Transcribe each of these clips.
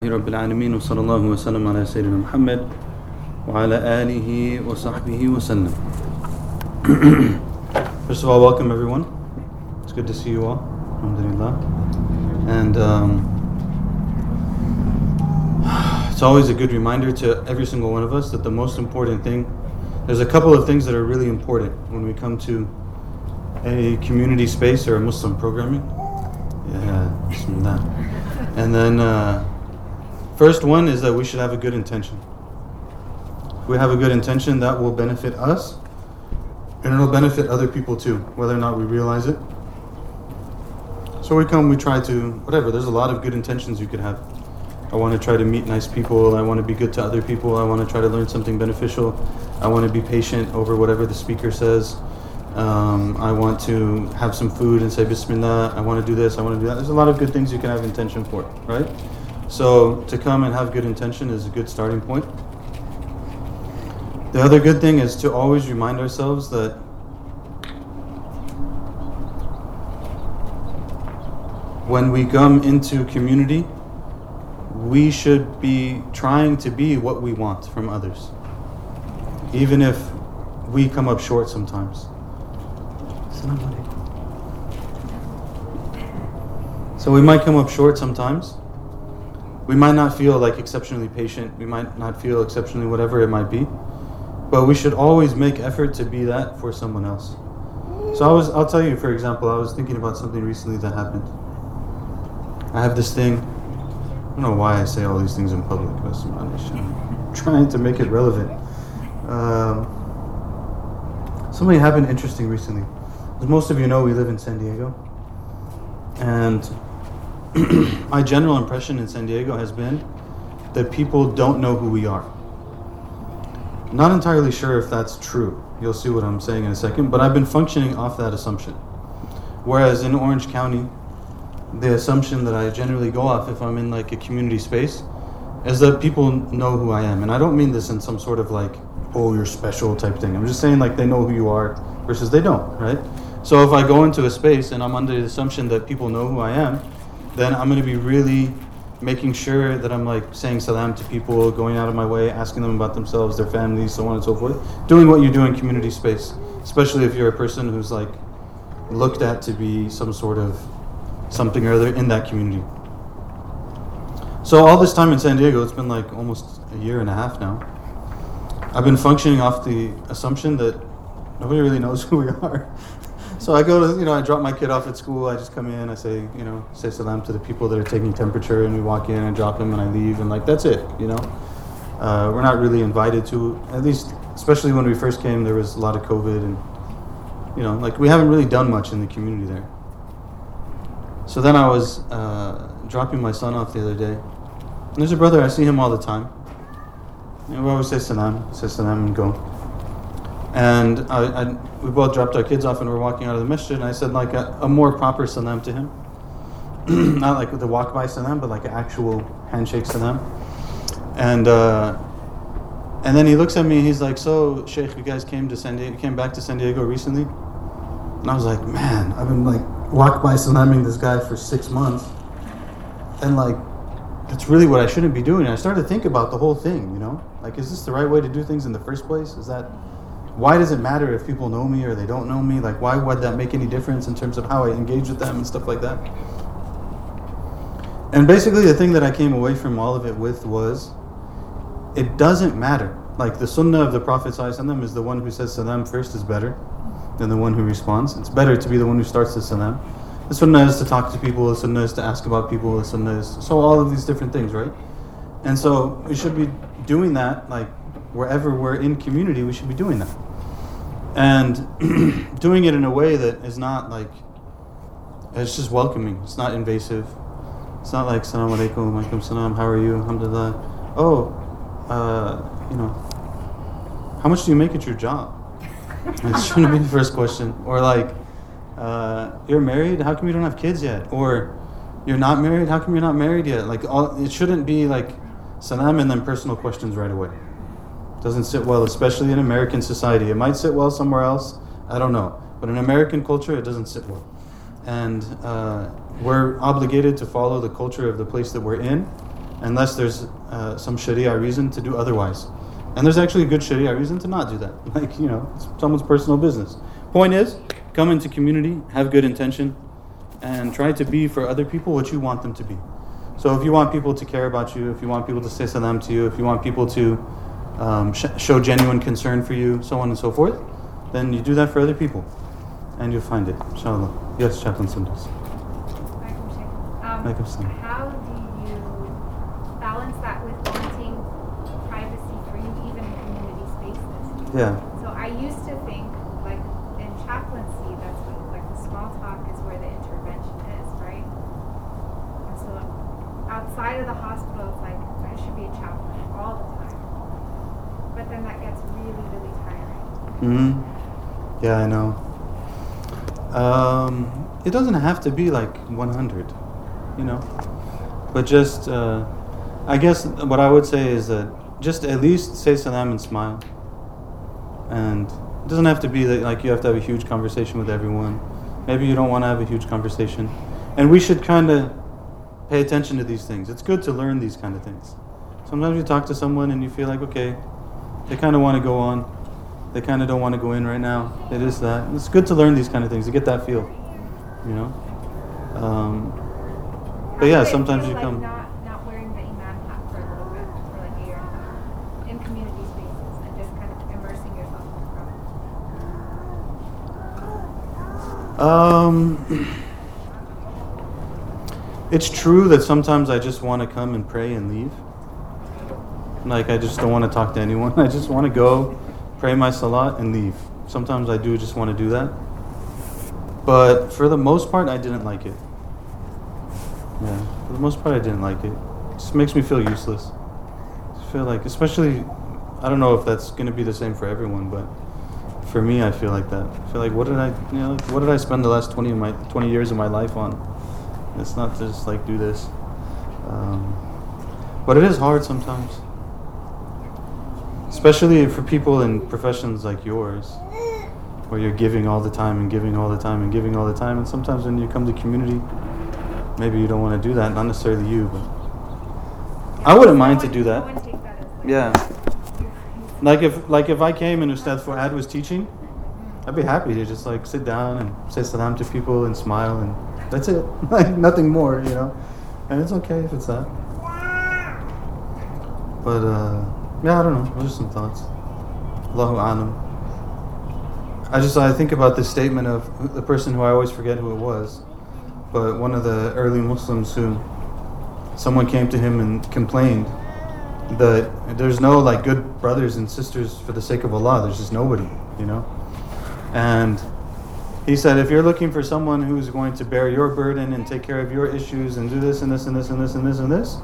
رب العالمين وصلى الله وسلم على سيدنا محمد وعلى آله وصحبه وسلم First of all, welcome everyone. It's good to see you all. Alhamdulillah. And um, it's always a good reminder to every single one of us that the most important thing, there's a couple of things that are really important when we come to a community space or a Muslim programming. Yeah, Bismillah. And then uh, First one is that we should have a good intention. If we have a good intention, that will benefit us and it'll benefit other people too, whether or not we realize it. So we come, we try to, whatever, there's a lot of good intentions you could have. I want to try to meet nice people. I want to be good to other people. I want to try to learn something beneficial. I want to be patient over whatever the speaker says. Um, I want to have some food and say Bismillah. I want to do this. I want to do that. There's a lot of good things you can have intention for, right? So to come and have good intention is a good starting point. The other good thing is to always remind ourselves that when we come into community, we should be trying to be what we want from others, even if we come up short sometimes. So we might come up short sometimes we might not feel like exceptionally patient, we might not feel exceptionally whatever it might be, but we should always make effort to be that for someone else. So I was, I'll tell you, for example, I was thinking about something recently that happened. I have this thing. I don't know why I say all these things in public, but I'm trying to make it relevant. Um, something happened interesting recently. As most of you know, we live in San Diego, and my general impression in San Diego has been that people don't know who we are. Not entirely sure if that's true. You'll see what I'm saying in a second, but I've been functioning off that assumption. Whereas in Orange County, the assumption that I generally go off if I'm in like a community space is that people know who I am. And I don't mean this in some sort of like, oh, you're special type thing. I'm just saying like they know who you are versus they don't, right? So if I go into a space and I'm under the assumption that people know who I am, then I'm going to be really making sure that I'm like saying salam to people, going out of my way, asking them about themselves, their families, so on and so forth. Doing what you do in community space, especially if you're a person who's like looked at to be some sort of something or other in that community. So all this time in San Diego, it's been like almost a year and a half now. I've been functioning off the assumption that nobody really knows who we are. So I go to, you know, I drop my kid off at school. I just come in, I say, you know, say salam to the people that are taking temperature, and we walk in and drop him, and I leave, and like that's it, you know. Uh, we're not really invited to, at least, especially when we first came, there was a lot of COVID, and you know, like we haven't really done much in the community there. So then I was uh, dropping my son off the other day, and there's a brother I see him all the time. And we always say salam, say salam, and go. And I, I, we both dropped our kids off and we're walking out of the mission. And I said like a, a more proper salam to him, not like the walk by salam, but like an actual handshake salam. And uh, and then he looks at me. He's like, "So, Sheikh, you guys came to San Diego, came back to San Diego recently?" And I was like, "Man, I've been like walk by salamming this guy for six months, and like." That's really what I shouldn't be doing. And I started to think about the whole thing, you know? Like, is this the right way to do things in the first place? Is that why does it matter if people know me or they don't know me? Like, why would that make any difference in terms of how I engage with them and stuff like that? And basically, the thing that I came away from all of it with was it doesn't matter. Like, the sunnah of the Prophet ﷺ is the one who says salam first is better than the one who responds. It's better to be the one who starts the salam. The sunnah is to talk to people, the sunnah is to ask about people, the sunnah is. So, all of these different things, right? And so, we should be doing that, like, wherever we're in community, we should be doing that. And doing it in a way that is not like, it's just welcoming. It's not invasive. It's not like, salam alaikum, alaikum salam, how are you, alhamdulillah. Oh, uh, you know, how much do you make at your job? It shouldn't be the first question. Or like, uh, you're married, how come you don't have kids yet? Or you're not married, how come you're not married yet? Like, all, it shouldn't be like salam and then personal questions right away. Doesn't sit well, especially in American society. It might sit well somewhere else, I don't know. But in American culture, it doesn't sit well. And uh, we're obligated to follow the culture of the place that we're in. unless there's uh, some sharia reason to do otherwise. And there's actually a good sharia reason to not do that. Like, you know, it's someone's personal business. Point is, come into community, have good intention, and try to be for other people what you want them to be. So if you want people to care about you, if you want people to say salam to you, if you want people to um, sh- show genuine concern for you, so on and so forth, then you do that for other people. And you'll find it, inshallah. Yes, Chaplain Sundus. Um, how do you balance that with wanting privacy for you even in community spaces? Yeah. So I used to think, like in chaplaincy, that's what, like the small talk is where the intervention is, right? And so outside of the hospital, it's like I should be a chaplain all the time. But then that gets really, really tiring. hmm Yeah, I know. Um, it doesn't have to be like 100, you know, but just, uh, I guess what I would say is that just at least say salam and smile. And it doesn't have to be that like you have to have a huge conversation with everyone. Maybe you don't want to have a huge conversation. And we should kind of pay attention to these things. It's good to learn these kind of things. Sometimes you talk to someone and you feel like, okay, they kind of want to go on. They kind of don't want to go in right now. It is that. It's good to learn these kind of things to get that feel, you know. Um, but yeah, sometimes you like come. Not, not wearing the imam hat for a little bit, for like a year and a half, in community spaces, and just kind of immersing yourself in the crowd. Um, it's true that sometimes I just want to come and pray and leave. Like I just don't want to talk to anyone. I just want to go, pray my salat and leave. Sometimes I do just want to do that. But for the most part, I didn't like it. Yeah, for the most part, I didn't like it. It just makes me feel useless. I feel like, especially, I don't know if that's going to be the same for everyone, but for me, I feel like that. I feel like what did I, you know, like, what did I spend the last twenty of my twenty years of my life on? It's not just like do this, um, but it is hard sometimes, especially for people in professions like yours, where you're giving all the time and giving all the time and giving all the time, and sometimes when you come to community, maybe you don't want to do that. Not necessarily you, but I wouldn't mind to do that. Yeah. Like if like if I came and Ustad Fuad was teaching, I'd be happy to just like sit down and say salam to people and smile and that's it. like nothing more, you know. And it's okay if it's that. But uh yeah, I don't know. Are some thoughts. Allahu alam. I just I think about this statement of the person who I always forget who it was, but one of the early Muslims who someone came to him and complained that there's no like good brothers and sisters for the sake of Allah. There's just nobody, you know. And he said, if you're looking for someone who's going to bear your burden and take care of your issues and do this and this and this and this and this and this,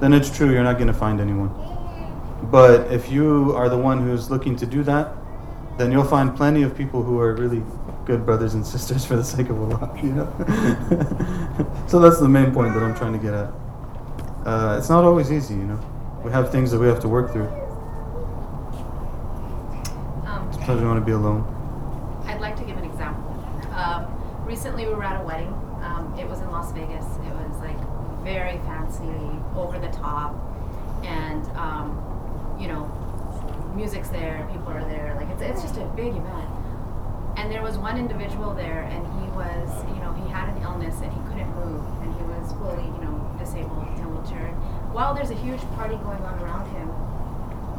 then it's true you're not going to find anyone. But if you are the one who's looking to do that, then you'll find plenty of people who are really good brothers and sisters for the sake of Allah. You know. so that's the main point that I'm trying to get at. Uh, it's not always easy, you know. We have things that we have to work through. Um, Sometimes we want to be alone. I'd like to give an example. Um, recently, we were at a wedding. Um, it was in Las Vegas. It was like very fancy, over the top, and um, you know, music's there, people are there. Like it's it's just a big event. And there was one individual there, and he was, you know, he had an illness and he couldn't move, and he was fully, you know, disabled in a wheelchair. While there's a huge party going on around him,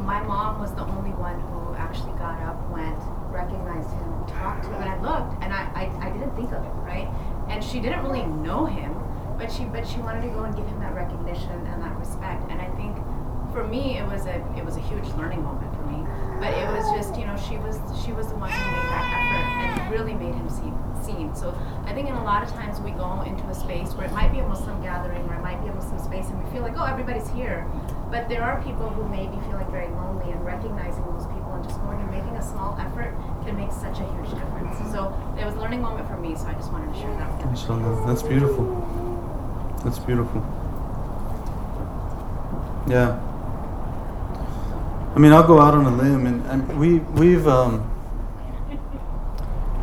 my mom was the only one who actually got up, went, recognized him, talked to him, and I looked, and I, I, I didn't think of it, right? And she didn't really know him, but she but she wanted to go and give him that recognition and that respect. And I think for me, it was a it was a huge learning moment for me. But it was just you know she was she was the one who made that effort and really made him see, seen. So I think in a lot of times we go into a space where it might be a Muslim gathering or it might be a Muslim space, and we feel like oh everybody's here, but there are people who may be feeling very lonely and recognizing those people and just going and making a small effort can make such a huge difference. So it was a learning moment for me. So I just wanted to share that. Inshallah. That's beautiful. That's beautiful. Yeah. I mean, I'll go out on a limb, and, and we we've um,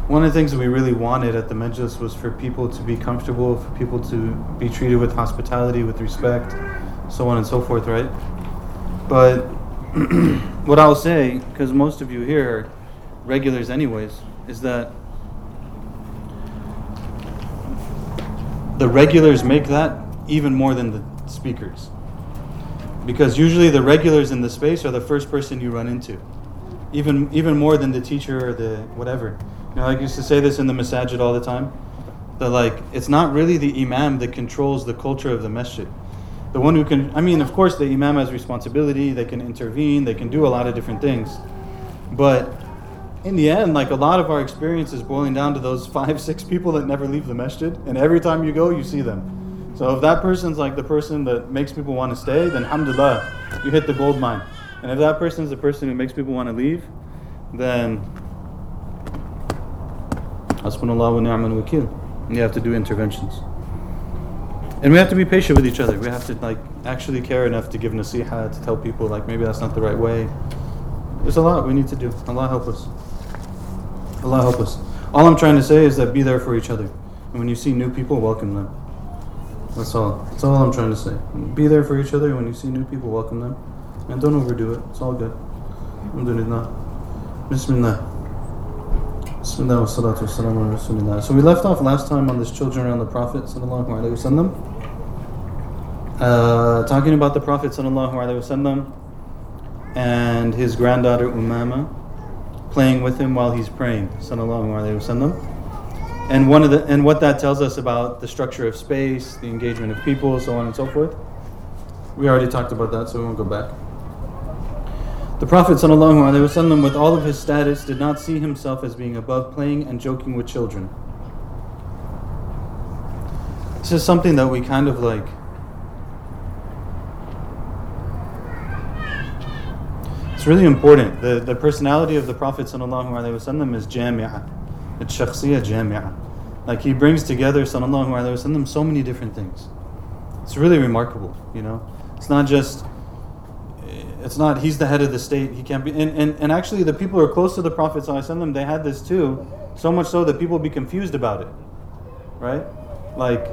one of the things that we really wanted at the Majlis was for people to be comfortable, for people to be treated with hospitality, with respect, so on and so forth, right? But what I'll say, because most of you here are regulars anyways, is that the regulars make that even more than the speakers. Because usually the regulars in the space are the first person you run into. Even even more than the teacher or the whatever. You know, I used to say this in the masajid all the time. That like it's not really the imam that controls the culture of the masjid. The one who can I mean, of course the imam has responsibility, they can intervene, they can do a lot of different things. But in the end, like a lot of our experience is boiling down to those five, six people that never leave the masjid, and every time you go, you see them. So if that person's like the person that makes people want to stay, then alhamdulillah, you hit the gold mine. And if that person's the person who makes people want to leave, then hasbunallah wa ni'mal wakil. You have to do interventions. And we have to be patient with each other. We have to like actually care enough to give nasiha, to tell people like maybe that's not the right way. There's a lot we need to do. Allah help us. Allah help us. All I'm trying to say is that be there for each other. And when you see new people, welcome them. That's all. That's all I'm trying to say. Be there for each other. When you see new people, welcome them. And don't overdo it. It's all good. Alhamdulillah. Bismillah. Bismillah wa salatu ala rasulillah. So we left off last time on this children around the Prophet sallallahu alaihi wasallam. Uh, talking about the Prophet sallallahu alaihi wasallam and his granddaughter Umama playing with him while he's praying, sallallahu alaihi wasallam. And one of the and what that tells us about the structure of space, the engagement of people, so on and so forth. We already talked about that, so we won't go back. The Prophet wasallam, with all of his status, did not see himself as being above playing and joking with children. This is something that we kind of like It's really important. The, the personality of the Prophet ﷺ is jami'ah. It's shakhsiyah jami'ah. Like he brings together sallallahu alaihi wasallam so many different things. It's really remarkable, you know. It's not just it's not he's the head of the state, he can't be and, and, and actually the people who are close to the Prophet sallallahu they had this too, so much so that people be confused about it. Right? Like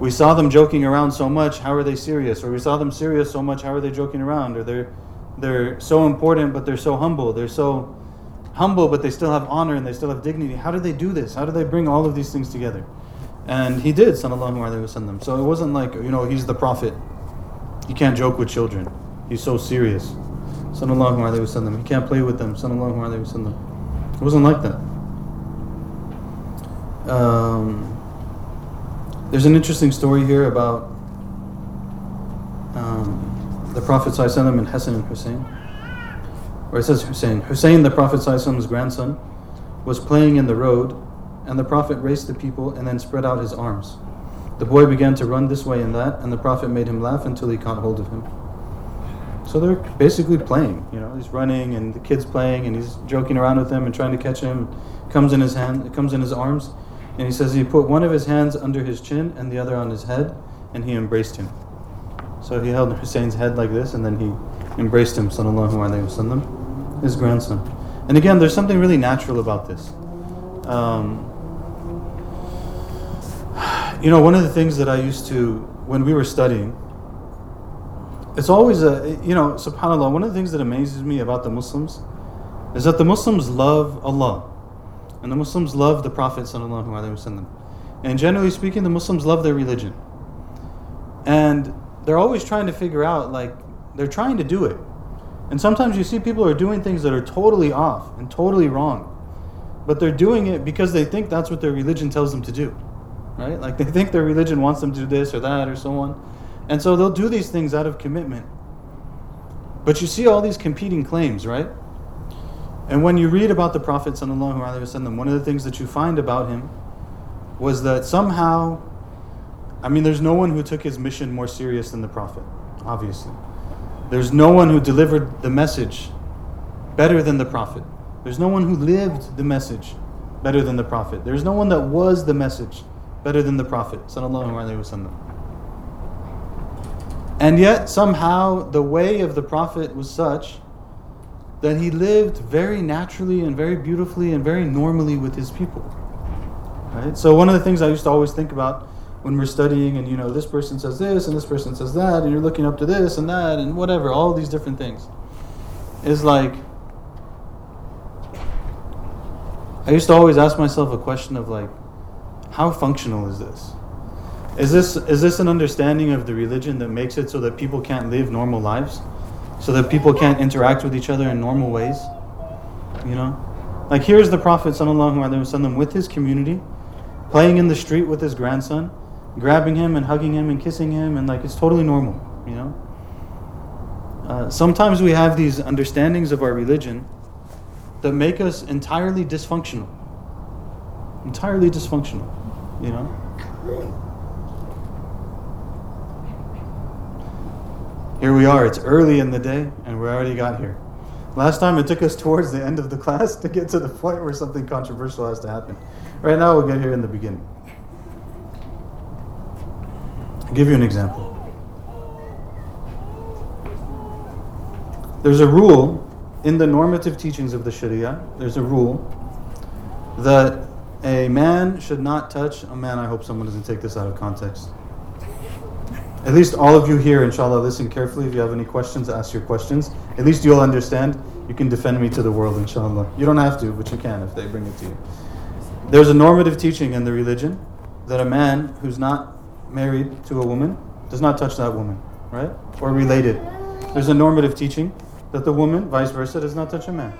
we saw them joking around so much, how are they serious? Or we saw them serious so much, how are they joking around? Or they're they're so important but they're so humble. They're so humble, but they still have honor and they still have dignity. How do they do this? How do they bring all of these things together? And he did, sallallahu alaihi wasallam. So it wasn't like you know he's the prophet. You can't joke with children. He's so serious, sallallahu alaihi wasallam. You can't play with them, sallallahu alaihi wasallam. It wasn't like that. Um, there's an interesting story here about. Um, the Prophet ﷺ and Hassan and Hussein, where it says Hussein. Hussein, the Prophet ﷺ's grandson, was playing in the road, and the Prophet raced the people and then spread out his arms. The boy began to run this way and that, and the Prophet made him laugh until he caught hold of him. So they're basically playing, you know. He's running, and the kid's playing, and he's joking around with them and trying to catch him. Comes in his hand, it comes in his arms, and he says he put one of his hands under his chin and the other on his head, and he embraced him. So he held Hussein's head like this, and then he embraced him, sallallahu alaihi wasallam, his grandson. And again, there's something really natural about this. Um, you know, one of the things that I used to, when we were studying, it's always a, you know, subhanAllah, one of the things that amazes me about the Muslims is that the Muslims love Allah. And the Muslims love the Prophet. And generally speaking, the Muslims love their religion. And they're always trying to figure out like they're trying to do it and sometimes you see people are doing things that are totally off and totally wrong but they're doing it because they think that's what their religion tells them to do right? Like they think their religion wants them to do this or that or so on. And so they'll do these things out of commitment. But you see all these competing claims right? And when you read about the prophet wasallam, one of the things that you find about him was that somehow I mean, there's no one who took his mission more serious than the Prophet, obviously. There's no one who delivered the message better than the Prophet. There's no one who lived the message better than the Prophet. There's no one that was the message better than the Prophet. And yet, somehow, the way of the Prophet was such that he lived very naturally and very beautifully and very normally with his people. Right? So, one of the things I used to always think about when we're studying and you know this person says this and this person says that and you're looking up to this and that and whatever all these different things. Is like I used to always ask myself a question of like how functional is this? Is this is this an understanding of the religion that makes it so that people can't live normal lives? So that people can't interact with each other in normal ways? You know? Like here's the prophet sallallahu alaihi wasallam with his community playing in the street with his grandson grabbing him and hugging him and kissing him, and like it's totally normal, you know. Uh, sometimes we have these understandings of our religion that make us entirely dysfunctional. Entirely dysfunctional, you know. Here we are, it's early in the day, and we already got here. Last time it took us towards the end of the class to get to the point where something controversial has to happen. Right now, we'll get here in the beginning. I'll give you an example. There's a rule in the normative teachings of the Sharia, there's a rule that a man should not touch a man. I hope someone doesn't take this out of context. At least all of you here, inshallah, listen carefully. If you have any questions, ask your questions. At least you'll understand. You can defend me to the world, inshallah. You don't have to, but you can if they bring it to you. There's a normative teaching in the religion that a man who's not married to a woman does not touch that woman, right? Or related. There's a normative teaching that the woman, vice versa, does not touch a man.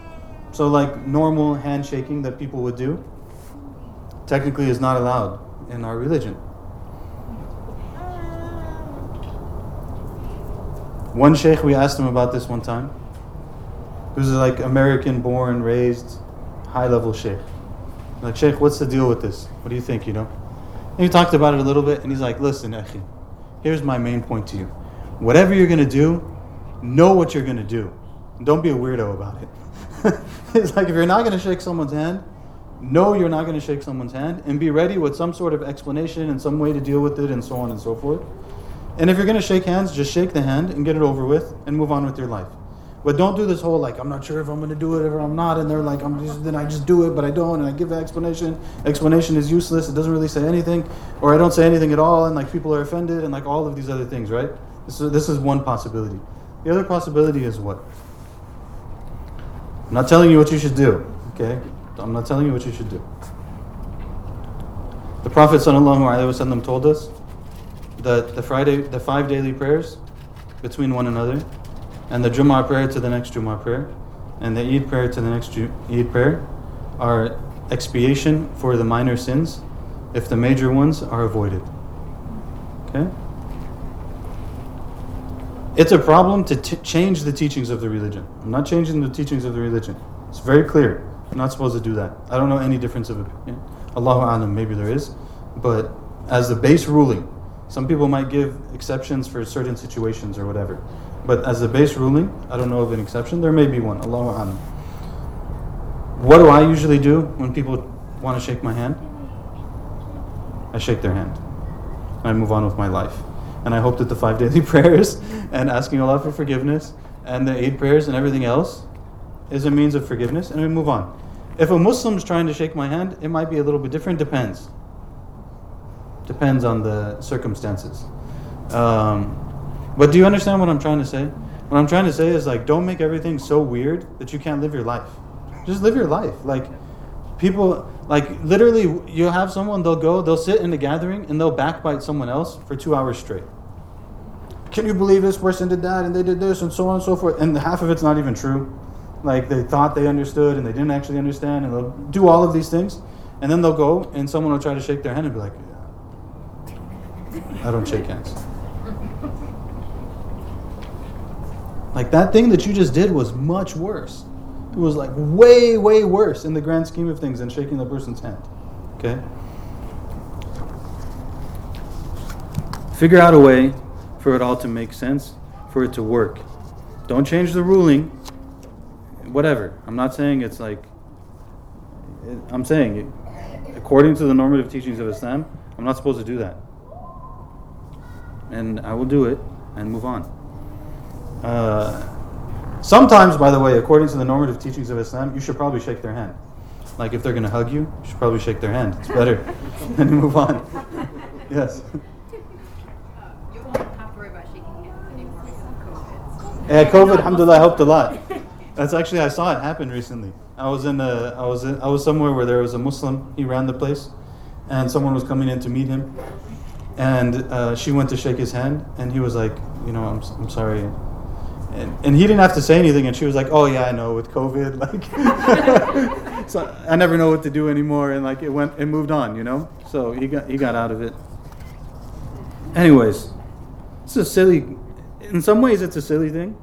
So, like normal handshaking that people would do, technically is not allowed in our religion. One sheikh, we asked him about this one time, who's like American born, raised, high level sheikh. Like, sheikh, what's the deal with this? What do you think, you know? And he talked about it a little bit, and he's like, listen, Akhi, here's my main point to you. Whatever you're going to do, know what you're going to do. Don't be a weirdo about it. it's like if you're not going to shake someone's hand, know you're not going to shake someone's hand, and be ready with some sort of explanation and some way to deal with it, and so on and so forth. And if you're going to shake hands, just shake the hand and get it over with, and move on with your life. But don't do this whole like I'm not sure if I'm going to do it or I'm not, and they're like I'm just then I just do it, but I don't, and I give an explanation. Explanation is useless. It doesn't really say anything, or I don't say anything at all, and like people are offended, and like all of these other things, right? This is, this is one possibility. The other possibility is what? I'm not telling you what you should do. Okay, I'm not telling you what you should do. The Prophet ﷺ told us that the Friday, the five daily prayers between one another and the Jummah prayer to the next Jummah prayer, and the Eid prayer to the next Eid prayer are expiation for the minor sins if the major ones are avoided. Okay? It's a problem to t- change the teachings of the religion. I'm not changing the teachings of the religion. It's very clear. I'm not supposed to do that. I don't know any difference of opinion. Allahu Alam, maybe there is. But as the base ruling, some people might give exceptions for certain situations or whatever. But as a base ruling, I don't know of an exception. There may be one. Allahu Alam. What do I usually do when people want to shake my hand? I shake their hand. I move on with my life. And I hope that the five daily prayers and asking Allah for forgiveness and the Eid prayers and everything else is a means of forgiveness and we move on. If a Muslim's trying to shake my hand, it might be a little bit different. Depends. Depends on the circumstances. Um, but do you understand what I'm trying to say? What I'm trying to say is like, don't make everything so weird that you can't live your life. Just live your life. Like, people, like, literally, you have someone, they'll go, they'll sit in a gathering and they'll backbite someone else for two hours straight. Can you believe this person did that and they did this and so on and so forth? And half of it's not even true. Like, they thought they understood and they didn't actually understand, and they'll do all of these things. And then they'll go and someone will try to shake their hand and be like, Yeah. I don't shake hands. Like that thing that you just did was much worse. It was like way, way worse in the grand scheme of things than shaking the person's hand. Okay? Figure out a way for it all to make sense, for it to work. Don't change the ruling. Whatever. I'm not saying it's like, I'm saying, according to the normative teachings of Islam, I'm not supposed to do that. And I will do it and move on. Uh, sometimes, by the way, according to the normative teachings of Islam, you should probably shake their hand. Like if they're going to hug you, you should probably shake their hand. It's better. and move on. Yes. You won't have to worry about shaking hands anymore because of COVID. Yeah, COVID, alhamdulillah, helped a lot. That's actually I saw it happen recently. I was in a, I was in, I was somewhere where there was a Muslim. He ran the place, and someone was coming in to meet him, and uh, she went to shake his hand, and he was like, you know, I'm, I'm sorry, and, and he didn't have to say anything, and she was like, oh yeah, I know with COVID, like, so I never know what to do anymore, and like it went, it moved on, you know. So he got he got out of it. Anyways, it's a silly. In some ways, it's a silly thing.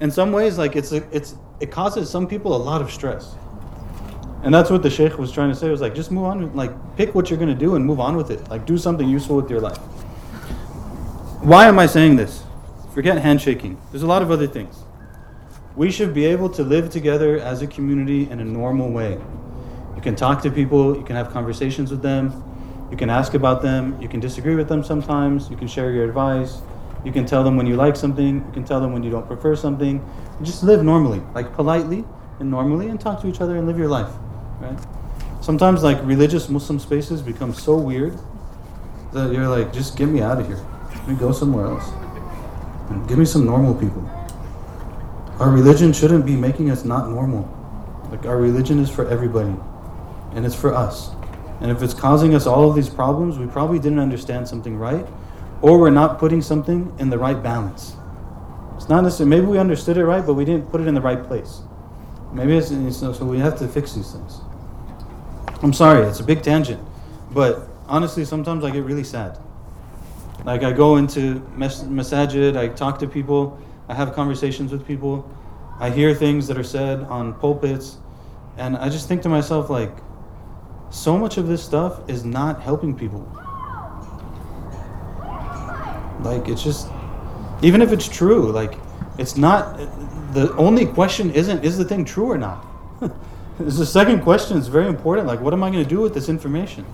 In some ways, like it's a, it's it causes some people a lot of stress. And that's what the sheikh was trying to say. Was like just move on. Like pick what you're gonna do and move on with it. Like do something useful with your life. Why am I saying this? Forget handshaking. There's a lot of other things. We should be able to live together as a community in a normal way. You can talk to people, you can have conversations with them, you can ask about them, you can disagree with them sometimes, you can share your advice, you can tell them when you like something, you can tell them when you don't prefer something. You just live normally, like politely and normally, and talk to each other and live your life, right? Sometimes, like religious Muslim spaces become so weird that you're like, just get me out of here. Let me go somewhere else. Give me some normal people. Our religion shouldn't be making us not normal. Like our religion is for everybody, and it's for us. And if it's causing us all of these problems, we probably didn't understand something right, or we're not putting something in the right balance. It's not necessarily maybe we understood it right, but we didn't put it in the right place. Maybe it's, it's so we have to fix these things. I'm sorry, it's a big tangent, but honestly, sometimes I get really sad. Like I go into mes- masajid, I talk to people, I have conversations with people, I hear things that are said on pulpits, and I just think to myself like, so much of this stuff is not helping people. Like it's just, even if it's true, like it's not. The only question isn't is the thing true or not. The second question is very important. Like, what am I going to do with this information?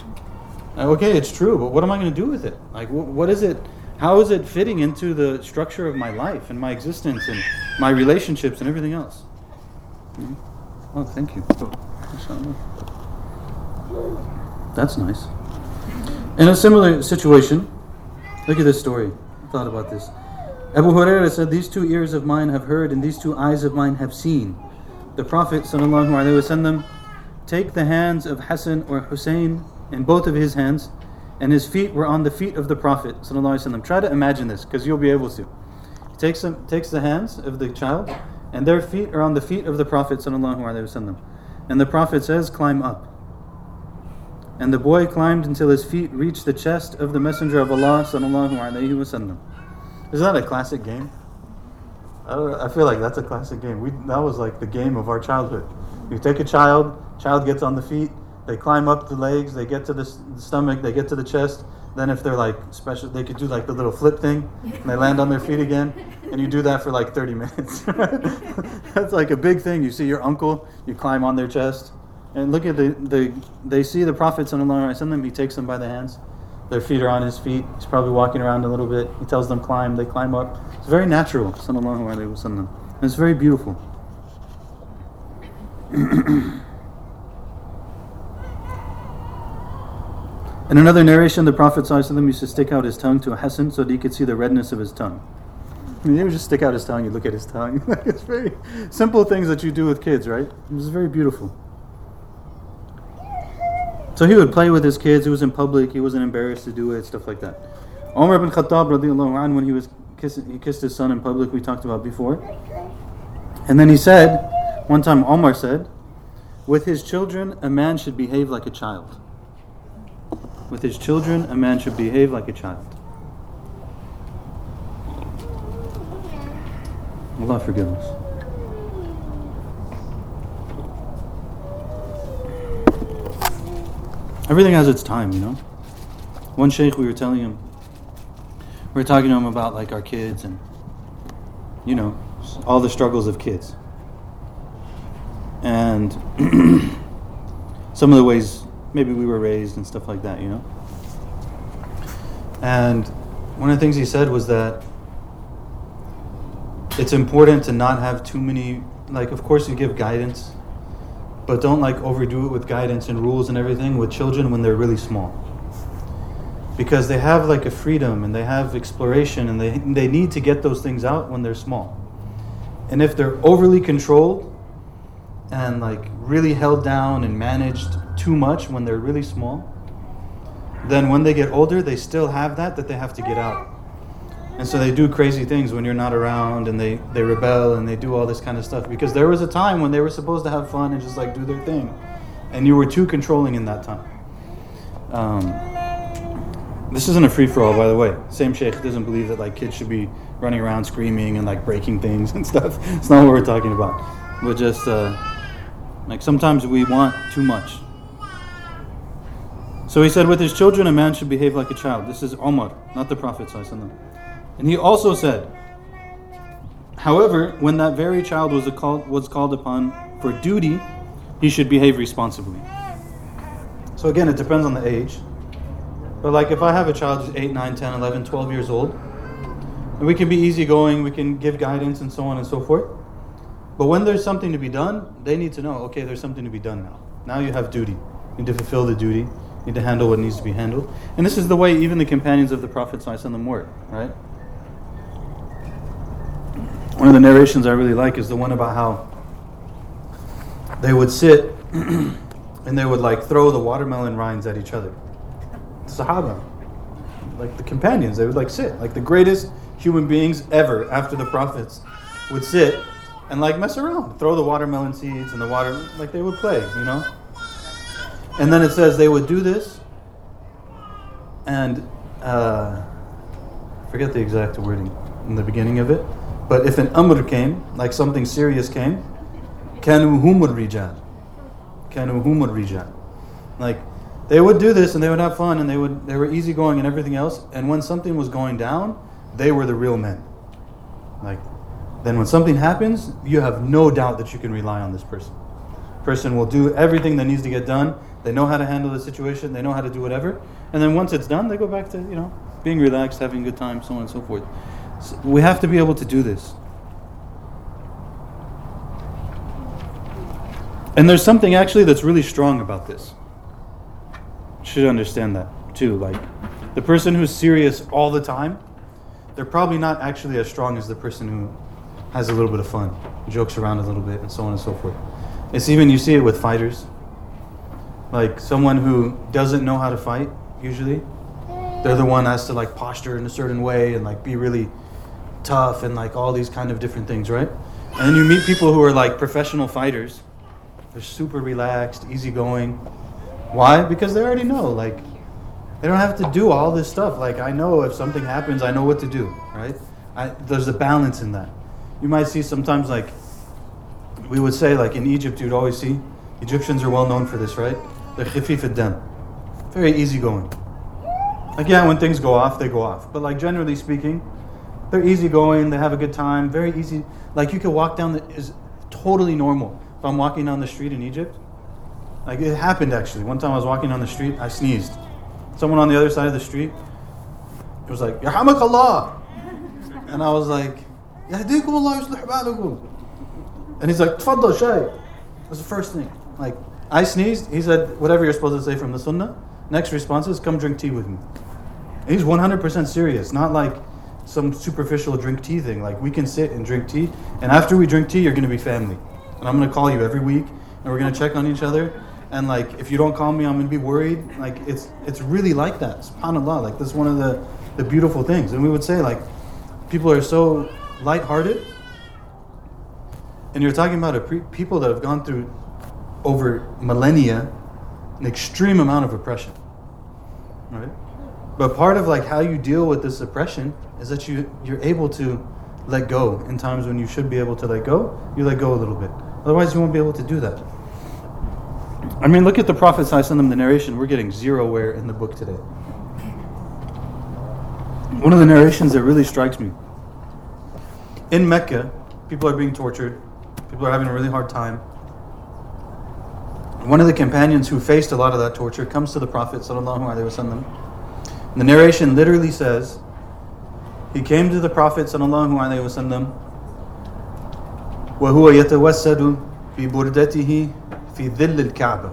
Okay, it's true, but what am I going to do with it? Like, wh- what is it? How is it fitting into the structure of my life and my existence and my relationships and everything else? Mhm. Oh, thank you. That's nice. In a similar situation, look at this story. I thought about this. Abu Hurairah said, These two ears of mine have heard, and these two eyes of mine have seen. The Prophet ﷺ take the hands of Hassan or Hussein in both of his hands, and his feet were on the feet of the Prophet. Try to imagine this because you'll be able to. He takes, takes the hands of the child, and their feet are on the feet of the Prophet. And the Prophet says, Climb up. And the boy climbed until his feet reached the chest of the Messenger of Allah. Is that a classic game? I, I feel like that's a classic game. We, that was like the game of our childhood. You take a child, child gets on the feet, they climb up the legs, they get to the, stomach, they get to the chest. Then if they're like special, they could do like the little flip thing, and they land on their feet again. And you do that for like 30 minutes. that's like a big thing. You see your uncle, you climb on their chest, and look at the, the they see the Prophet sallallahu alaihi wasallam. He takes them by the hands. Their feet are on his feet. He's probably walking around a little bit. He tells them climb. They climb up. It's very natural, sallallahu alaihi wasallam. It's very beautiful. In another narration, the Prophet ﷺ used to stick out his tongue to a Hassan so that he could see the redness of his tongue. I mean, he would just stick out his tongue, you look at his tongue. it's very simple things that you do with kids, right? It was very beautiful. So he would play with his kids. He was in public. He wasn't embarrassed to do it. Stuff like that. Umar ibn Khattab, radiallahu anh, when he was kiss, he kissed his son in public, we talked about before. And then he said, one time Omar said, with his children, a man should behave like a child. With his children, a man should behave like a child. Allah forgive us. Everything has its time, you know. One sheikh, we were telling him, we were talking to him about like our kids and, you know, all the struggles of kids. And some of the ways maybe we were raised and stuff like that, you know. And one of the things he said was that it's important to not have too many like of course you give guidance but don't like overdo it with guidance and rules and everything with children when they're really small because they have like a freedom and they have exploration and they, they need to get those things out when they're small. And if they're overly controlled and like really held down and managed too much when they're really small, then when they get older, they still have that that they have to get out. And so they do crazy things when you're not around and they, they rebel and they do all this kind of stuff. Because there was a time when they were supposed to have fun and just like do their thing. And you were too controlling in that time. Um, this isn't a free for all, by the way. Same sheikh doesn't believe that like kids should be running around screaming and like breaking things and stuff. It's not what we're talking about. But just uh, like sometimes we want too much. So he said, with his children, a man should behave like a child. This is Omar, not the Prophet. And he also said, however, when that very child was, called, was called upon for duty, he should behave responsibly. So again, it depends on the age. But like if I have a child who's 8, 9, 10, 11, 12 years old, and we can be easygoing, we can give guidance and so on and so forth. But when there's something to be done, they need to know, okay, there's something to be done now. Now you have duty. You need to fulfill the duty. Need to handle what needs to be handled. And this is the way even the companions of the Prophet ﷺ were, right? One of the narrations I really like is the one about how they would sit and they would like throw the watermelon rinds at each other. Sahaba, like the companions, they would like sit, like the greatest human beings ever after the prophets would sit and like mess around, throw the watermelon seeds and the water, like they would play, you know? And then it says they would do this and uh, forget the exact wording in the beginning of it. But if an amr came, like something serious came, kanu humur rijal. Kanu humur rijal. Like they would do this and they would have fun and they would they were easygoing and everything else. And when something was going down, they were the real men. Like then when something happens, you have no doubt that you can rely on this person. Person will do everything that needs to get done. They know how to handle the situation. They know how to do whatever. And then once it's done, they go back to you know being relaxed, having a good time, so on and so forth. So we have to be able to do this. And there's something actually that's really strong about this. Should understand that too. Like the person who's serious all the time, they're probably not actually as strong as the person who has a little bit of fun, jokes around a little bit, and so on and so forth. It's even you see it with fighters. Like someone who doesn't know how to fight, usually, they're the one that has to like posture in a certain way and like be really tough and like all these kind of different things, right? And then you meet people who are like professional fighters. They're super relaxed, easygoing. Why? Because they already know, like, they don't have to do all this stuff. Like, I know if something happens, I know what to do, right? I, there's a balance in that. You might see sometimes, like, we would say, like in Egypt, you'd always see, Egyptians are well known for this, right? They're khifif dam, very easygoing. Like, yeah, when things go off, they go off. But, like, generally speaking, they're easygoing, they have a good time, very easy. Like, you could walk down, the, is totally normal. If I'm walking down the street in Egypt, like it happened actually. One time I was walking down the street, I sneezed. Someone on the other side of the street, it was like, Ya hamak Allah. And I was like, Yahdikum Allah yuslih ba'alakum. And he's like, Tfaddal shay. That's the first thing. Like, I sneezed. He said, whatever you're supposed to say from the sunnah. Next response is, come drink tea with me. He's 100% serious, not like some superficial drink tea thing. Like, we can sit and drink tea, and after we drink tea, you're going to be family and I'm gonna call you every week, and we're gonna check on each other. And like, if you don't call me, I'm gonna be worried. Like, it's it's really like that. Subhanallah. Like, this one of the the beautiful things. And we would say like, people are so lighthearted, and you're talking about pre- people that have gone through over millennia an extreme amount of oppression, right? But part of like how you deal with this oppression is that you you're able to let go in times when you should be able to let go. You let go a little bit. Otherwise, you won't be able to do that. I mean, look at the Prophet them the narration. We're getting zero where in the book today. One of the narrations that really strikes me. In Mecca, people are being tortured. People are having a really hard time One of the companions who faced a lot of that torture comes to the Prophet wasallam. The narration literally says, he came to the Prophet sallallahu alaihi wasallam وهو يتوسد ببردته في ظل الكعبة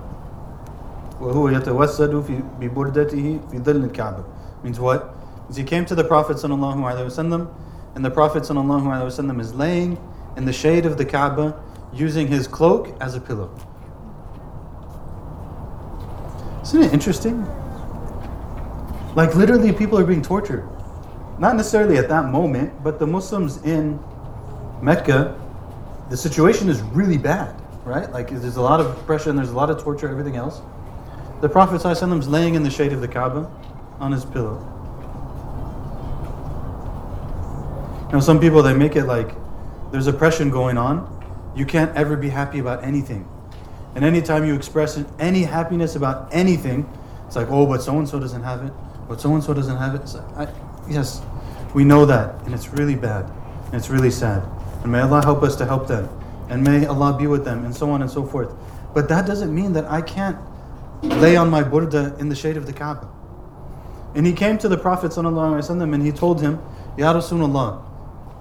وهو يتوسد في ببردته في ظل الكعبة Means what? Means he came to the Prophet sallallahu alaihi wasallam, and the Prophet sallallahu alaihi wasallam is laying in the shade of the Kaaba, using his cloak as a pillow. Isn't it interesting? Like literally, people are being tortured. Not necessarily at that moment, but the Muslims in Mecca, the situation is really bad, right? Like there's a lot of oppression, there's a lot of torture, everything else. The Prophet is laying in the shade of the Kaaba on his pillow. Now, some people they make it like there's oppression going on. You can't ever be happy about anything. And anytime you express any happiness about anything, it's like, oh, but so and so doesn't have it. But so and so doesn't have it. It's like, I, yes, we know that, and it's really bad, and it's really sad. And may Allah help us to help them, and may Allah be with them, and so on and so forth. But that doesn't mean that I can't lay on my burda in the shade of the Kaaba. And he came to the Prophet ﷺ and he told him, Ya Rasulullah,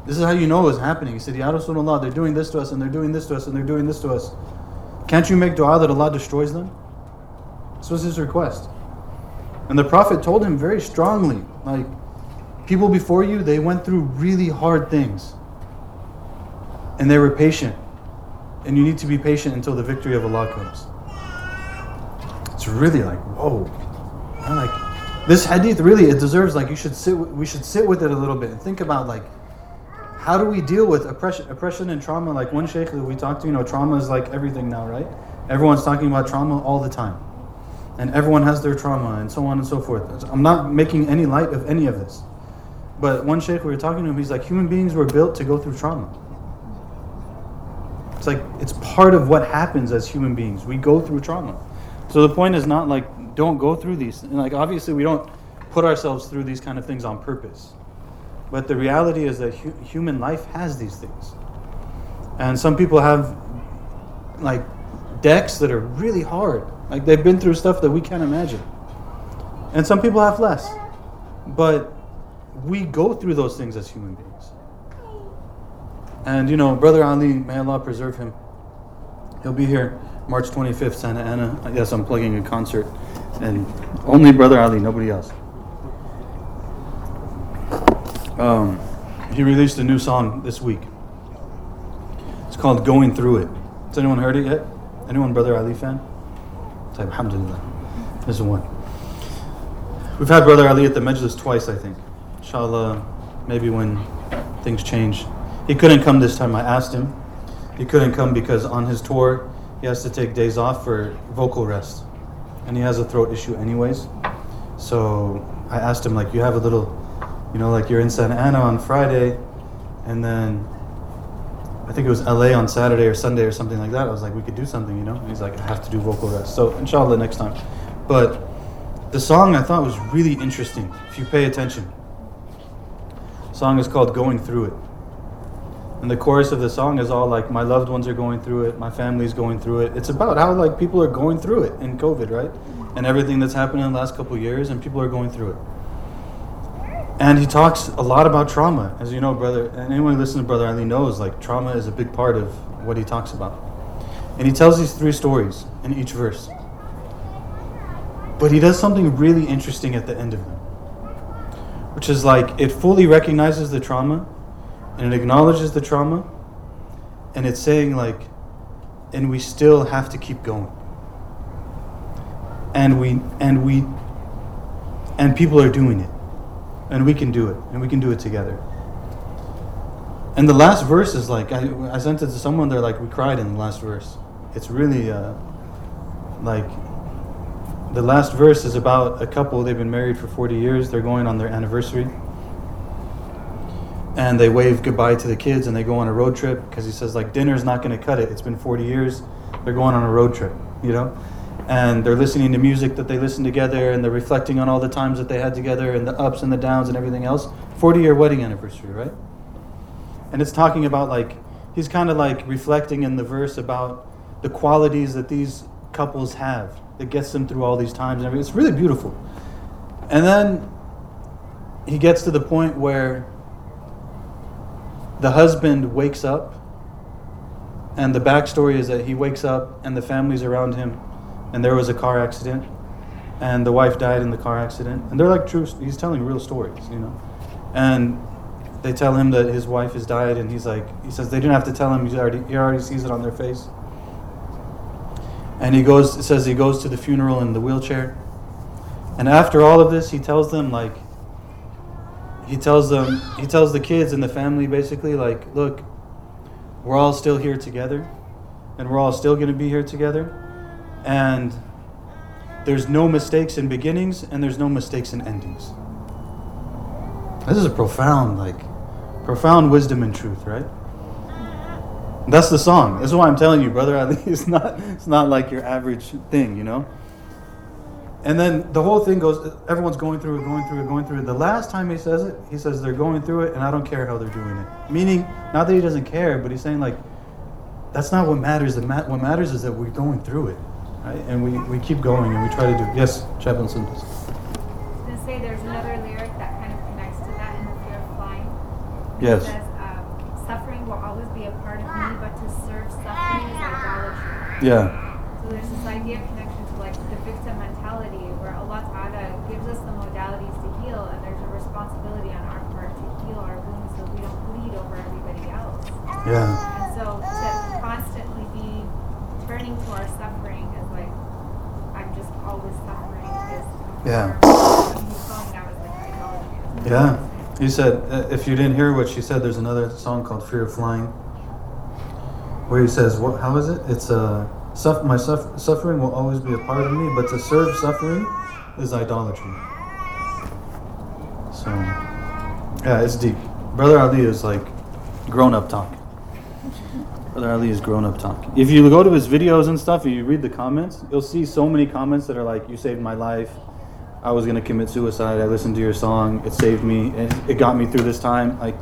this is how you know it was happening. He said, Ya Rasulullah, they're doing this to us and they're doing this to us and they're doing this to us. Can't you make dua that Allah destroys them? This was his request. And the Prophet told him very strongly, like, people before you, they went through really hard things. And they were patient. And you need to be patient until the victory of Allah comes. It's really like, whoa. I'm like, this hadith really, it deserves like, you should sit, we should sit with it a little bit and think about like, how do we deal with oppression, oppression and trauma? Like one sheikh that we talked to, you know, trauma is like everything now, right? Everyone's talking about trauma all the time. And everyone has their trauma and so on and so forth. I'm not making any light of any of this. But one sheikh, we were talking to him, he's like, human beings were built to go through trauma. It's like, it's part of what happens as human beings. We go through trauma. So the point is not like, don't go through these. And like, obviously, we don't put ourselves through these kind of things on purpose. But the reality is that hu- human life has these things. And some people have like decks that are really hard. Like they've been through stuff that we can't imagine. And some people have less. But we go through those things as human beings. And you know, Brother Ali, may Allah preserve him. He'll be here March 25th, Santa Ana. Yes, I'm plugging a concert. And only Brother Ali, nobody else. Um, he released a new song this week. It's called Going Through It. Has anyone heard it yet? Anyone Brother Ali fan? Type Alhamdulillah. This is one. We've had Brother Ali at the Majlis twice, I think. Inshallah, maybe when things change. He couldn't come this time. I asked him. He couldn't come because on his tour, he has to take days off for vocal rest. And he has a throat issue, anyways. So I asked him, like, you have a little you know, like you're in Santa Ana on Friday, and then I think it was LA on Saturday or Sunday or something like that. I was like, we could do something, you know? And he's like, I have to do vocal rest. So, inshallah, next time. But the song I thought was really interesting if you pay attention. The song is called Going Through It. And the chorus of the song is all like, my loved ones are going through it, my family's going through it. It's about how like people are going through it in COVID, right? And everything that's happened in the last couple years, and people are going through it. And he talks a lot about trauma, as you know, brother. And anyone who listens to Brother Ali knows, like trauma is a big part of what he talks about. And he tells these three stories in each verse. But he does something really interesting at the end of them, which is like it fully recognizes the trauma, and it acknowledges the trauma, and it's saying like, and we still have to keep going. And we and we and people are doing it and we can do it, and we can do it together. And the last verse is like I, I sent it to someone. They're like, we cried in the last verse. It's really uh, like the last verse is about a couple. They've been married for forty years. They're going on their anniversary, and they wave goodbye to the kids, and they go on a road trip because he says like dinner's not going to cut it. It's been forty years. They're going on a road trip, you know and they're listening to music that they listened together and they're reflecting on all the times that they had together and the ups and the downs and everything else. 40 year wedding anniversary right? And it's talking about like he's kind of like reflecting in the verse about the qualities that these couples have that gets them through all these times and everything. it's really beautiful. And then he gets to the point where the husband wakes up and the backstory is that he wakes up and the family's around him and there was a car accident and the wife died in the car accident. And they're like true. He's telling real stories, you know. And they tell him that his wife has died, and he's like, he says they didn't have to tell him. He already he already sees it on their face. And he goes. It says he goes to the funeral in the wheelchair. And after all of this, he tells them like. He tells them. He tells the kids and the family basically like, look, we're all still here together, and we're all still going to be here together, and there's no mistakes in beginnings and there's no mistakes in endings. This is a profound, like, profound wisdom and truth, right? That's the song. This is why I'm telling you, brother Ali. It's not. It's not like your average thing, you know. And then the whole thing goes. Everyone's going through it, going through it, going through it. The last time he says it, he says they're going through it, and I don't care how they're doing it. Meaning, not that he doesn't care, but he's saying like, that's not what matters. The ma- what matters is that we're going through it, right? And we, we keep going and we try to do. Yes, Chaplain Sundus. I was gonna say there's another lyric that kind of connects to that in the fear of flying. Yes. It says, um, suffering will always be a part of me, but to serve suffering is idolatry. Yeah. So there's this idea of connection to like the victim mentality where Allah Ta'ala gives us the modalities to heal and there's a responsibility on our part to heal our wounds so we don't bleed over everybody else. Yeah. And so to constantly be turning to our suffering as like I'm just always suffering is Yeah. he's calling that as like idolatry. Yeah. He said, uh, if you didn't hear what she said, there's another song called "Fear of Flying," where he says, "What? How is it? It's uh, suff- my suff- suffering will always be a part of me, but to serve suffering is idolatry." So, yeah, it's deep. Brother Ali is like grown-up talk. Brother Ali is grown-up talk. If you go to his videos and stuff, and you read the comments, you'll see so many comments that are like, "You saved my life." I was gonna commit suicide. I listened to your song. It saved me. It, it got me through this time. Like,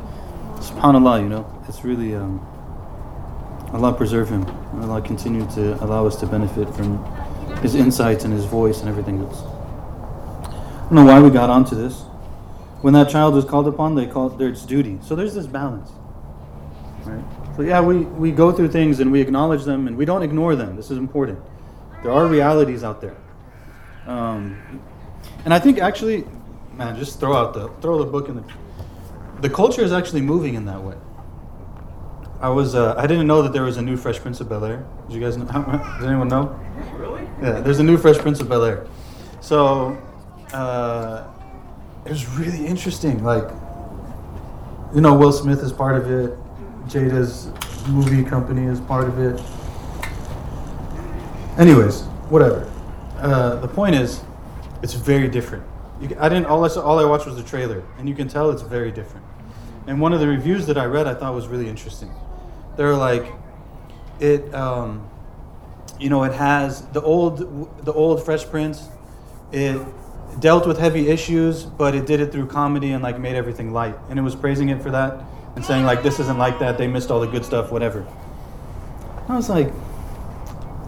subhanallah, you know, it's really, um, Allah preserve him. Allah continue to allow us to benefit from his insights and his voice and everything else. I don't know why we got onto this. When that child was called upon, they called their it's duty. So there's this balance, right? So yeah, we, we go through things and we acknowledge them and we don't ignore them. This is important. There are realities out there. Um, and I think actually, man, just throw out the throw the book in the. The culture is actually moving in that way. I was uh, I didn't know that there was a new Fresh Prince of Bel Air. Did you guys know? Does anyone know? Really? Yeah, there's a new Fresh Prince of Bel Air. So uh, it was really interesting. Like, you know, Will Smith is part of it. Jada's movie company is part of it. Anyways, whatever. Uh, the point is, it's very different. You, I didn't. All I saw, all I watched was the trailer, and you can tell it's very different. And one of the reviews that I read, I thought was really interesting. They're like, it, um, you know, it has the old, the old Fresh Prince. It dealt with heavy issues, but it did it through comedy and like made everything light. And it was praising it for that and saying like, this isn't like that. They missed all the good stuff, whatever. I was like,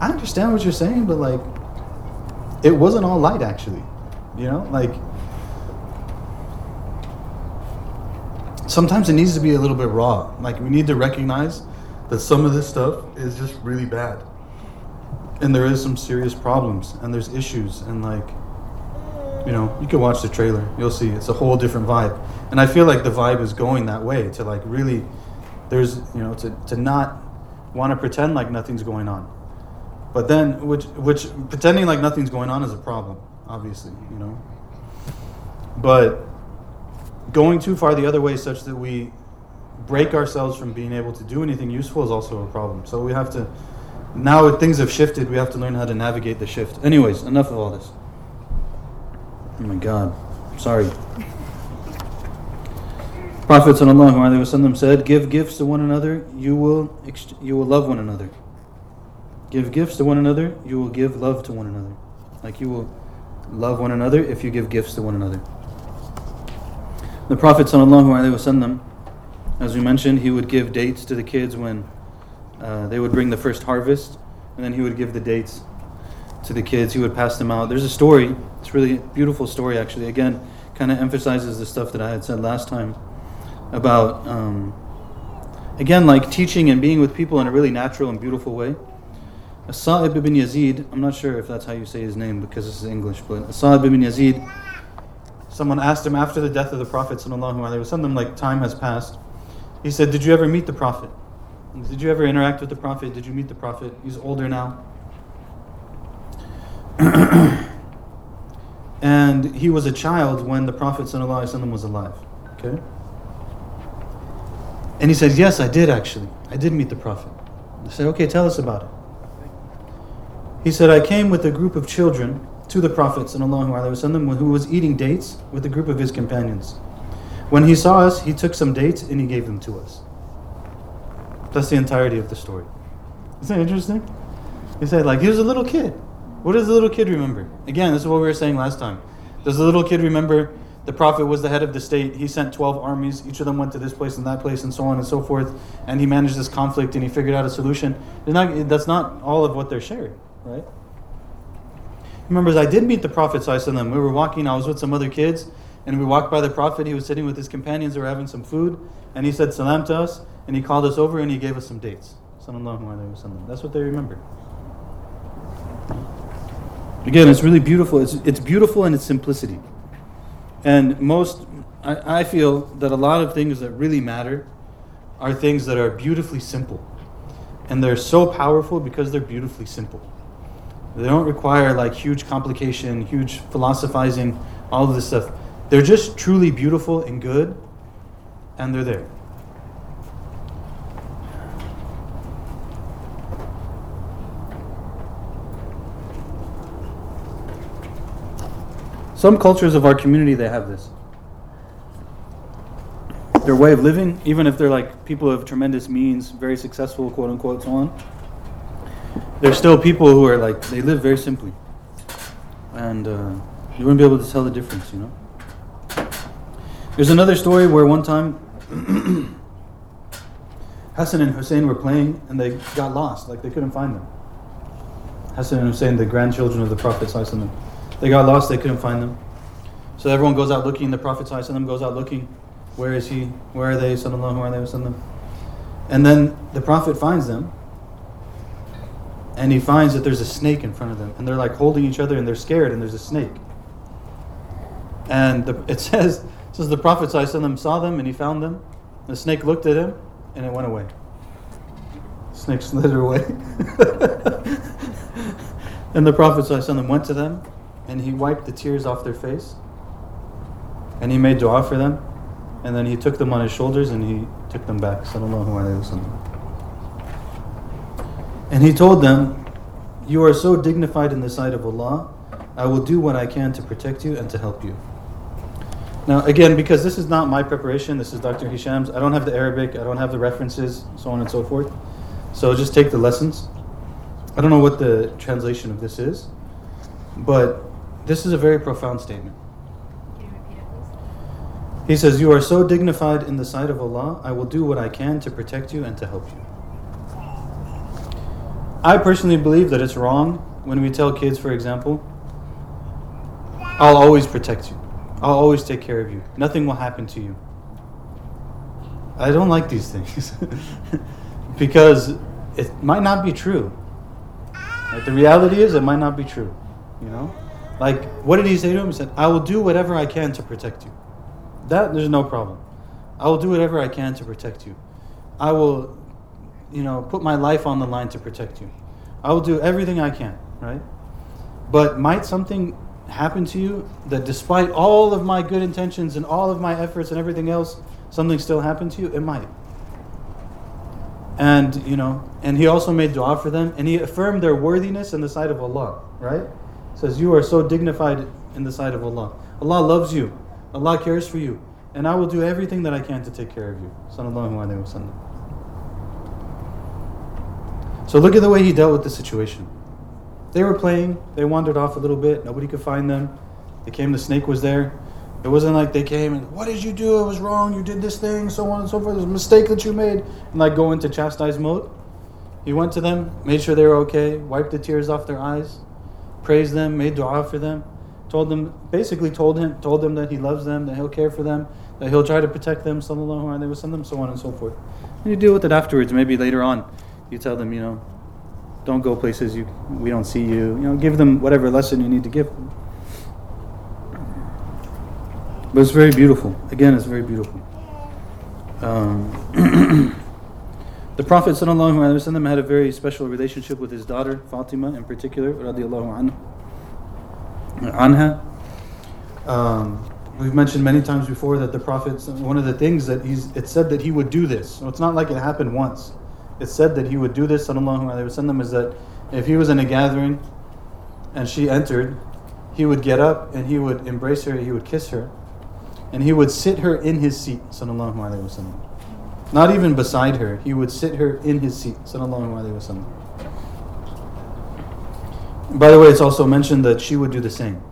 I understand what you're saying, but like, it wasn't all light actually. You know, like sometimes it needs to be a little bit raw. Like we need to recognize that some of this stuff is just really bad. And there is some serious problems and there's issues and like you know, you can watch the trailer. You'll see it's a whole different vibe. And I feel like the vibe is going that way to like really there's, you know, to to not want to pretend like nothing's going on. But then which which pretending like nothing's going on is a problem, obviously, you know. But going too far the other way such that we break ourselves from being able to do anything useful is also a problem. So we have to now things have shifted, we have to learn how to navigate the shift. Anyways, enough of all this. Oh my God, sorry. Prophet wasallam said, "Give gifts to one another, you will you will love one another. Give gifts to one another, you will give love to one another. Like you will love one another if you give gifts to one another." The Prophet wasallam, as we mentioned, he would give dates to the kids when uh, they would bring the first harvest, and then he would give the dates to the kids. He would pass them out. There's a story. It's really beautiful story, actually. Again, kind of emphasizes the stuff that I had said last time about, um, again, like teaching and being with people in a really natural and beautiful way. Asa'ib ibn Yazid, I'm not sure if that's how you say his name because this is English, but Asa'ib ibn Yazid, someone asked him after the death of the Prophet, wasallam, like time has passed. He said, Did you ever meet the Prophet? Did you ever interact with the Prophet? Did you meet the Prophet? He's older now. and he was a child when the Prophet ﷺ was alive. Okay? And he said, Yes, I did actually. I did meet the Prophet. I said, Okay, tell us about it. He said, I came with a group of children to the Prophet ﷺ, who was eating dates with a group of his companions. When he saw us, he took some dates and he gave them to us. That's the entirety of the story. Isn't that interesting? He said, like, he was a little kid. What does the little kid remember? Again, this is what we were saying last time. Does the little kid remember the Prophet was the head of the state? He sent 12 armies. Each of them went to this place and that place and so on and so forth. And he managed this conflict and he figured out a solution. Not, that's not all of what they're sharing right? Remember, I did meet the Prophet. Him. We were walking, I was with some other kids, and we walked by the Prophet. He was sitting with his companions, they were having some food, and he said salam to us, and he called us over and he gave us some dates. That's what they remember. Again, it's really beautiful. It's, it's beautiful in its simplicity. And most, I, I feel that a lot of things that really matter are things that are beautifully simple. And they're so powerful because they're beautifully simple. They don't require like huge complication, huge philosophizing, all of this stuff. They're just truly beautiful and good, and they're there. Some cultures of our community they have this. Their way of living, even if they're like people of tremendous means, very successful, quote unquote, so on there's still people who are like they live very simply, and uh, you wouldn't be able to tell the difference, you know. There's another story where one time Hassan and Hussein were playing and they got lost, like they couldn't find them. Hassan and Hussein, the grandchildren of the Prophet, they got lost, they couldn't find them. So everyone goes out looking. The Prophet goes out looking. Where is he? Where are they? Sallallahu alaihi wasallam. And then the Prophet finds them and he finds that there's a snake in front of them and they're like holding each other and they're scared and there's a snake and the, it says it says the prophet them saw them and he found them the snake looked at him and it went away snake slithered away and the prophet them went to them and he wiped the tears off their face and he made dua for them and then he took them on his shoulders and he took them back sallallahu alaihi wasallam and he told them, You are so dignified in the sight of Allah, I will do what I can to protect you and to help you. Now, again, because this is not my preparation, this is Dr. Hisham's, I don't have the Arabic, I don't have the references, so on and so forth. So just take the lessons. I don't know what the translation of this is, but this is a very profound statement. It, He says, You are so dignified in the sight of Allah, I will do what I can to protect you and to help you. I personally believe that it's wrong when we tell kids, for example, I'll always protect you. I'll always take care of you. Nothing will happen to you. I don't like these things because it might not be true. Like the reality is, it might not be true. You know, like what did he say to him? He said, "I will do whatever I can to protect you." That there's no problem. I will do whatever I can to protect you. I will you know, put my life on the line to protect you. I will do everything I can, right? But might something happen to you that despite all of my good intentions and all of my efforts and everything else, something still happened to you? It might. And, you know, and he also made dua for them and he affirmed their worthiness in the sight of Allah, right? Says, You are so dignified in the sight of Allah. Allah loves you. Allah cares for you. And I will do everything that I can to take care of you. Sallallahu Alaihi Wasallam. So look at the way he dealt with the situation. They were playing, they wandered off a little bit, nobody could find them. They came, the snake was there. It wasn't like they came and, what did you do? It was wrong, you did this thing, so on and so forth. There's a mistake that you made. And like go into chastise mode. He went to them, made sure they were okay, wiped the tears off their eyes, praised them, made dua for them, told them, basically told him, told them that he loves them, that he'll care for them, that he'll try to protect them, sallallahu alaihi wasallam, so on and so forth. And you deal with it afterwards, maybe later on you tell them, you know, Don't go places you we don't see you. You know, give them whatever lesson you need to give them. But it's very beautiful. Again, it's very beautiful. Um, the Prophet ﷺ had a very special relationship with his daughter Fatima in particular, radiallahu anha. Um, we've mentioned many times before that the Prophet, one of the things that he's, it said that he would do this. So it's not like it happened once. It said that he would do this, sallallahu alaihi wasallam, is that if he was in a gathering and she entered, he would get up and he would embrace her, he would kiss her, and he would sit her in his seat, sallallahu alaihi wasallam. Not even beside her, he would sit her in his seat, sallallahu alaihi wasallam. By the way, it's also mentioned that she would do the same.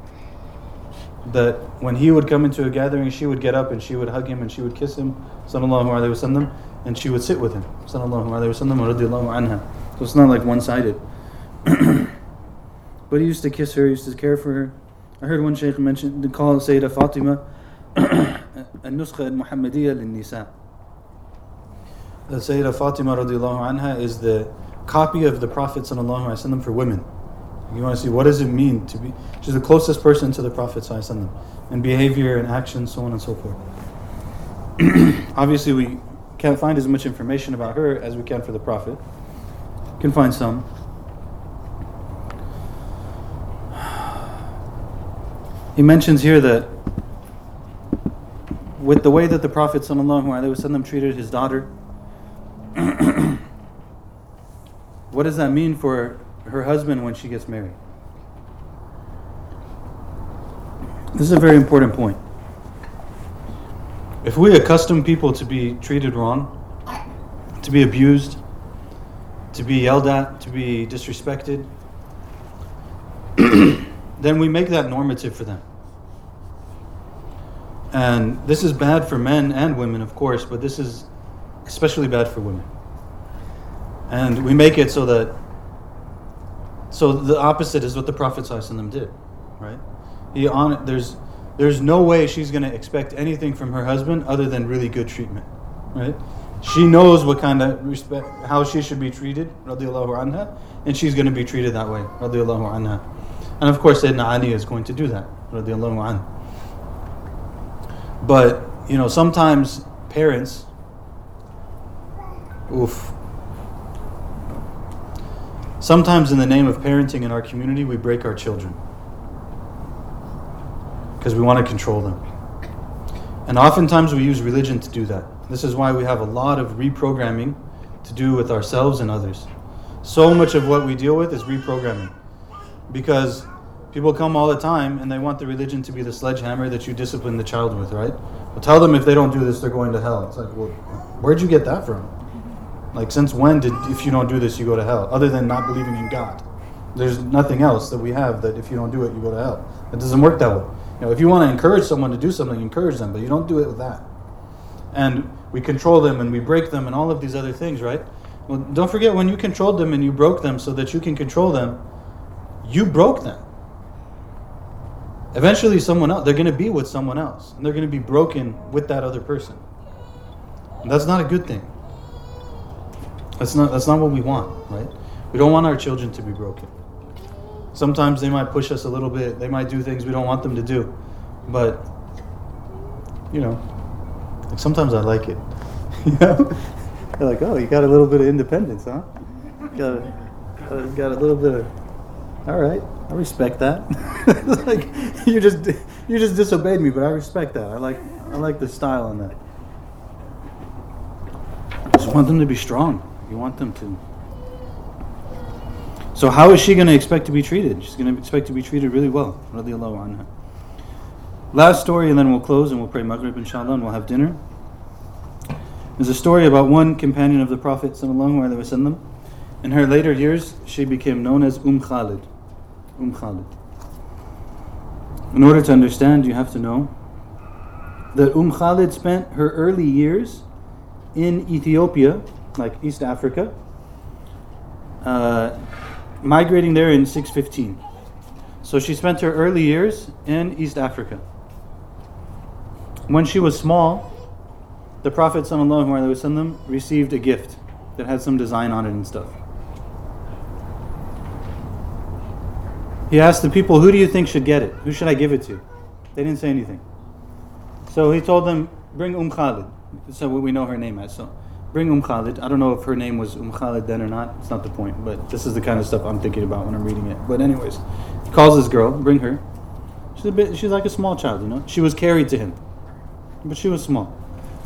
That when he would come into a gathering, she would get up and she would hug him and she would kiss him, sallallahu alaihi wasallam, and she would sit with him, sallallahu alaihi wasallam, radiallahu anha. So it's not like one-sided. but he used to kiss her, he used to care for her. I heard one sheikh mention, to call Sayyidah Fatima النسخة المحمدية للنساء. the Sayyidah Fatima radiallahu anha is the copy of the Prophet for women. You want to see what does it mean to be? She's the closest person to the Prophet in behavior and action, so on and so forth. Obviously, we can't find as much information about her as we can for the Prophet. Can find some. He mentions here that with the way that the Prophet ﷺ treated his daughter, what does that mean for her husband when she gets married? This is a very important point. If we accustom people to be treated wrong, to be abused, to be yelled at, to be disrespected, then we make that normative for them. And this is bad for men and women, of course, but this is especially bad for women. And we make it so that so the opposite is what the Prophet did, right? He on there's there's no way she's going to expect anything from her husband other than really good treatment, right? She knows what kind of respect, how she should be treated, anha, and she's going to be treated that way, anha. And of course, Sayyidina Ali is going to do that, anha. But, you know, sometimes parents, oof. Sometimes, in the name of parenting in our community, we break our children because we want to control them. And oftentimes, we use religion to do that. This is why we have a lot of reprogramming to do with ourselves and others. So much of what we deal with is reprogramming because People come all the time and they want the religion to be the sledgehammer that you discipline the child with, right? Well, tell them if they don't do this, they're going to hell. It's like, well, where'd you get that from? Like, since when did, if you don't do this, you go to hell? Other than not believing in God. There's nothing else that we have that if you don't do it, you go to hell. It doesn't work that way. You know, if you want to encourage someone to do something, encourage them, but you don't do it with that. And we control them and we break them and all of these other things, right? Well, don't forget when you controlled them and you broke them so that you can control them, you broke them. Eventually, someone else, they're going to be with someone else, and they're going to be broken with that other person. And that's not a good thing. That's not, that's not what we want, right? We don't want our children to be broken. Sometimes they might push us a little bit, they might do things we don't want them to do. But, you know, sometimes I like it. you know? They're like, oh, you got a little bit of independence, huh? Got a, got a little bit of, all right. I respect that. like you just you just disobeyed me, but I respect that. I like I like the style on that. I just want them to be strong. You want them to. So how is she going to expect to be treated? She's going to expect to be treated really well. Anha. Last story, and then we'll close and we'll pray Maghrib, inshallah, and we'll have dinner. There's a story about one companion of the Prophet. Wasallam. In her later years, she became known as Umm Khalid. Umm Khalid. In order to understand, you have to know that Umm Khalid spent her early years in Ethiopia, like East Africa, uh, migrating there in 615. So she spent her early years in East Africa. When she was small, the Prophet ﷺ received a gift that had some design on it and stuff. He asked the people, Who do you think should get it? Who should I give it to? They didn't say anything. So he told them, Bring Umm Khalid. So we know her name as. So bring Umm Khalid. I don't know if her name was Umm Khalid then or not. It's not the point. But this is the kind of stuff I'm thinking about when I'm reading it. But, anyways, he calls this girl, bring her. She's a bit, she's like a small child, you know? She was carried to him. But she was small.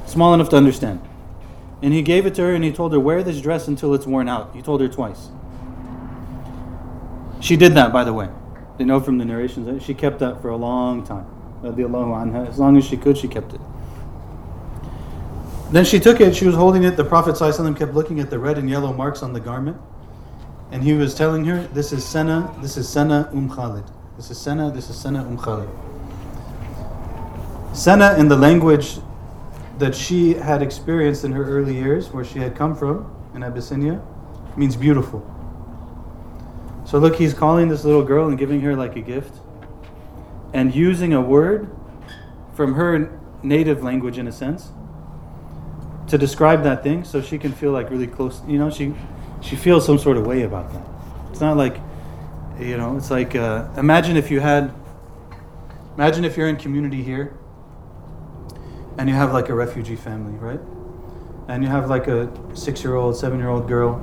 Small enough to understand. And he gave it to her and he told her, Wear this dress until it's worn out. He told her twice. She did that, by the way. They know from the narrations that she kept that for a long time. Anha. As long as she could, she kept it. Then she took it, she was holding it. The Prophet ﷺ kept looking at the red and yellow marks on the garment. And he was telling her, This is Sana, this is Sana Um Khalid. This is Sana, this is Sana Um Khalid. Sana, in the language that she had experienced in her early years, where she had come from, in Abyssinia, means beautiful. So look, he's calling this little girl and giving her like a gift, and using a word from her native language, in a sense, to describe that thing, so she can feel like really close. You know, she she feels some sort of way about that. It's not like, you know, it's like uh, imagine if you had, imagine if you're in community here, and you have like a refugee family, right? And you have like a six-year-old, seven-year-old girl,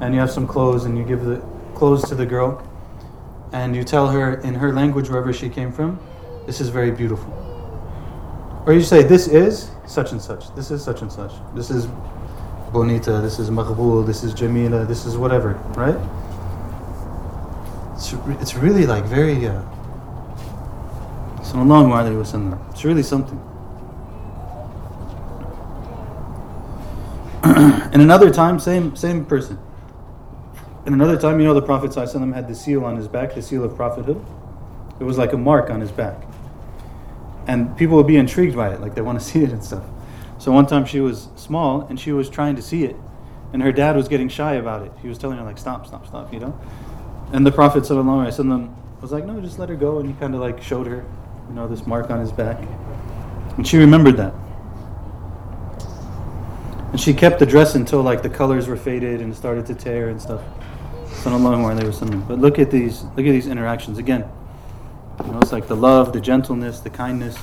and you have some clothes, and you give the clothes to the girl, and you tell her in her language, wherever she came from, this is very beautiful. Or you say, this is such and such, this is such and such, this is bonita, this is maqbool, this is jamila, this is whatever, right? It's, it's really like very, uh, sallallahu alayhi wasallam. It's really something. and another time, same same person. And another time, you know, the Prophet had the seal on his back, the seal of prophethood. It was like a mark on his back. And people would be intrigued by it, like they want to see it and stuff. So one time she was small and she was trying to see it. And her dad was getting shy about it. He was telling her, like, stop, stop, stop, you know? And the Prophet ﷺ was like, no, just let her go. And he kind of like showed her, you know, this mark on his back. And she remembered that. And she kept the dress until like the colors were faded and started to tear and stuff. Sallallahu alaihi wasallam. But look at these look at these interactions again. You know, it's like the love, the gentleness, the kindness,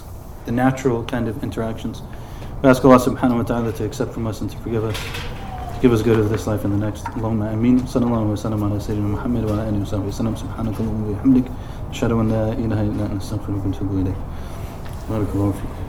the natural kind of interactions. We ask Allah subhanahu wa ta'ala to accept from us and to forgive us, to give us good of this life and the next. Allahumma ameen. Sallallahu wa sallam ala Sayyidina Muhammad wa ala alihi wa sahbihi sallam. Subhanakallahumma wa bihamdik. Ashhadu an la ilaha illa anta astaghfiruka wa atubu ilayk. Barakallahu fiikum.